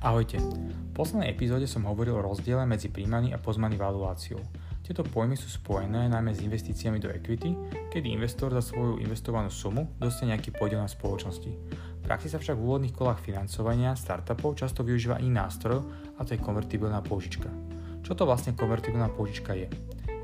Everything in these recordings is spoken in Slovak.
Ahojte. V poslednej epizóde som hovoril o rozdiele medzi príjmaný a pozmaný valuáciou. Tieto pojmy sú spojené najmä s investíciami do equity, kedy investor za svoju investovanú sumu dostane nejaký podiel na spoločnosti. V praxi sa však v úvodných kolách financovania startupov často využíva iný nástroj a to je konvertibilná pôžička. Čo to vlastne konvertibilná pôžička je?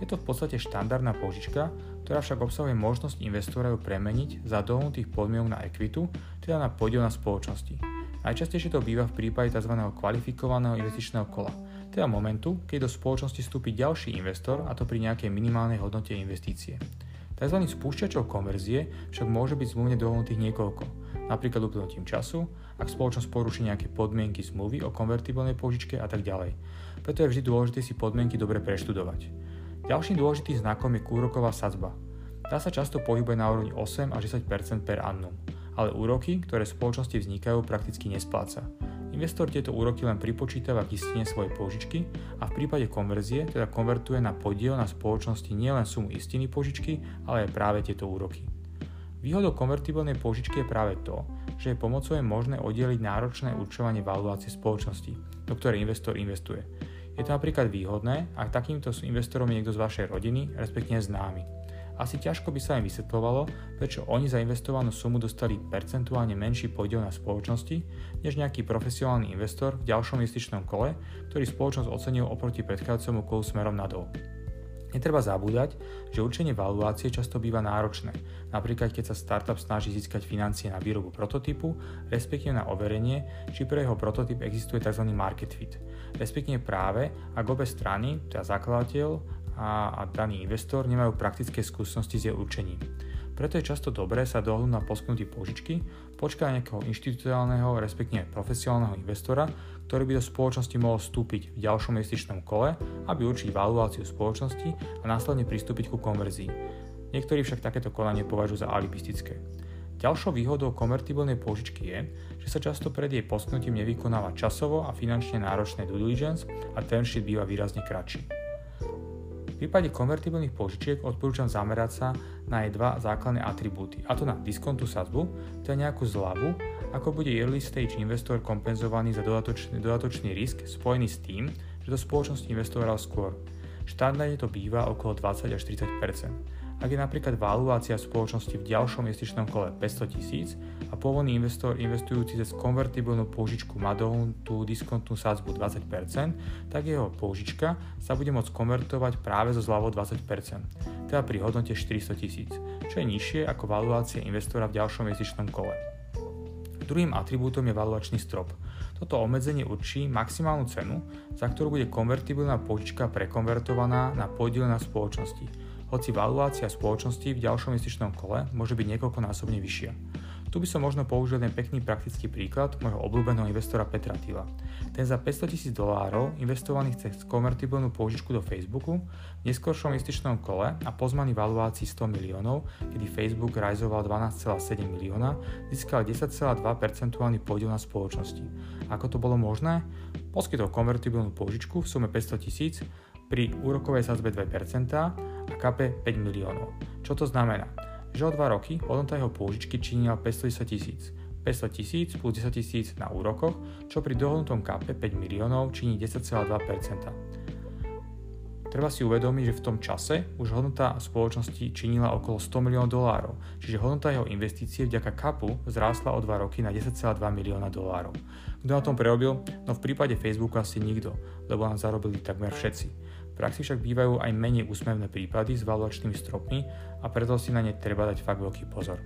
Je to v podstate štandardná pôžička, ktorá však obsahuje možnosť investora ju premeniť za dohodnutých podmienok na ekvitu, teda na podiel na spoločnosti. Najčastejšie to býva v prípade tzv. kvalifikovaného investičného kola, teda momentu, keď do spoločnosti vstúpi ďalší investor a to pri nejakej minimálnej hodnote investície. Tzv. spúšťačov konverzie však môže byť zmluvne dohodnutých niekoľko, napríklad uplynutím času, ak spoločnosť poruší nejaké podmienky zmluvy o konvertibilnej požičke a tak ďalej. Preto je vždy dôležité si podmienky dobre preštudovať. Ďalším dôležitým znakom je úroková sadzba. Tá sa často pohybuje na úrovni 8 až 10 per annum ale úroky, ktoré v spoločnosti vznikajú, prakticky nespláca. Investor tieto úroky len pripočítava k istine svojej požičky a v prípade konverzie teda konvertuje na podiel na spoločnosti nielen sumu istiny požičky, ale aj práve tieto úroky. Výhodou konvertibilnej požičky je práve to, že je pomocou je možné oddeliť náročné určovanie valuácie spoločnosti, do ktorej investor investuje. Je to napríklad výhodné, ak takýmto investorom je niekto z vašej rodiny, respektíve známy asi ťažko by sa im vysvetlovalo, prečo oni za investovanú sumu dostali percentuálne menší podiel na spoločnosti, než nejaký profesionálny investor v ďalšom investičnom kole, ktorý spoločnosť ocenil oproti predchádzajúcemu kolu smerom nadol. Netreba zabúdať, že určenie valuácie často býva náročné, napríklad keď sa startup snaží získať financie na výrobu prototypu, respektíve na overenie, či pre jeho prototyp existuje tzv. market fit, respektíve práve, ak obe strany, teda zakladateľ a, a daný investor nemajú praktické skúsenosti s jej určením. Preto je často dobré sa dohodnúť na poskytnutí požičky, počkať nejakého inštitucionálneho, respektíve profesionálneho investora, ktorý by do spoločnosti mohol vstúpiť v ďalšom investičnom kole, aby určiť valuáciu spoločnosti a následne pristúpiť ku konverzii. Niektorí však takéto konanie považujú za alibistické. Ďalšou výhodou konvertibilnej požičky je, že sa často pred jej poskytnutím nevykonáva časovo a finančne náročné due diligence a term sheet býva výrazne kratší. V prípade konvertibilných požičiek odporúčam zamerať sa na jej dva základné atribúty, a to na diskontú sadzbu, teda nejakú zľavu, ako bude early stage investor kompenzovaný za dodatočný, dodatočný risk spojený s tým, že do spoločnosti investoval skôr. Štandardne to býva okolo 20 až 30% ak je napríklad valuácia spoločnosti v ďalšom investičnom kole 500 tisíc a pôvodný investor investujúci cez konvertibilnú požičku má tú diskontnú sadzbu 20%, tak jeho požička sa bude môcť konvertovať práve zo zľavou 20%, teda pri hodnote 400 tisíc, čo je nižšie ako valuácia investora v ďalšom investičnom kole. Druhým atribútom je valuačný strop. Toto obmedzenie určí maximálnu cenu, za ktorú bude konvertibilná požička prekonvertovaná na podiel na spoločnosti hoci valuácia spoločnosti v ďalšom investičnom kole môže byť niekoľkonásobne vyššia. Tu by som možno použil jeden pekný praktický príklad môjho obľúbeného investora Petra Tila. Ten za 500 tisíc dolárov investovaných cez konvertibilnú použičku do Facebooku v neskôršom investičnom kole a pozmaný valuácii 100 miliónov, kedy Facebook rajzoval 12,7 milióna, získal 10,2% podiel na spoločnosti. Ako to bolo možné? Poskytol konvertibilnú použičku v sume 500 tisíc pri úrokovej sadzbe 2% a kape 5 miliónov. Čo to znamená? Že o 2 roky hodnota jeho pôžičky činila 510 tisíc. 500 tisíc plus 10 tisíc na úrokoch, čo pri dohodnutom kape 5 miliónov činí 10,2%. Treba si uvedomiť, že v tom čase už hodnota spoločnosti činila okolo 100 miliónov dolárov, čiže hodnota jeho investície vďaka kapu zrástla o 2 roky na 10,2 milióna dolárov. Kto na tom prerobil? No v prípade Facebooku asi nikto, lebo nám zarobili takmer všetci. Praxi však bývajú aj menej úsmevné prípady s valuačnými stropmi a preto si na ne treba dať fakt veľký pozor.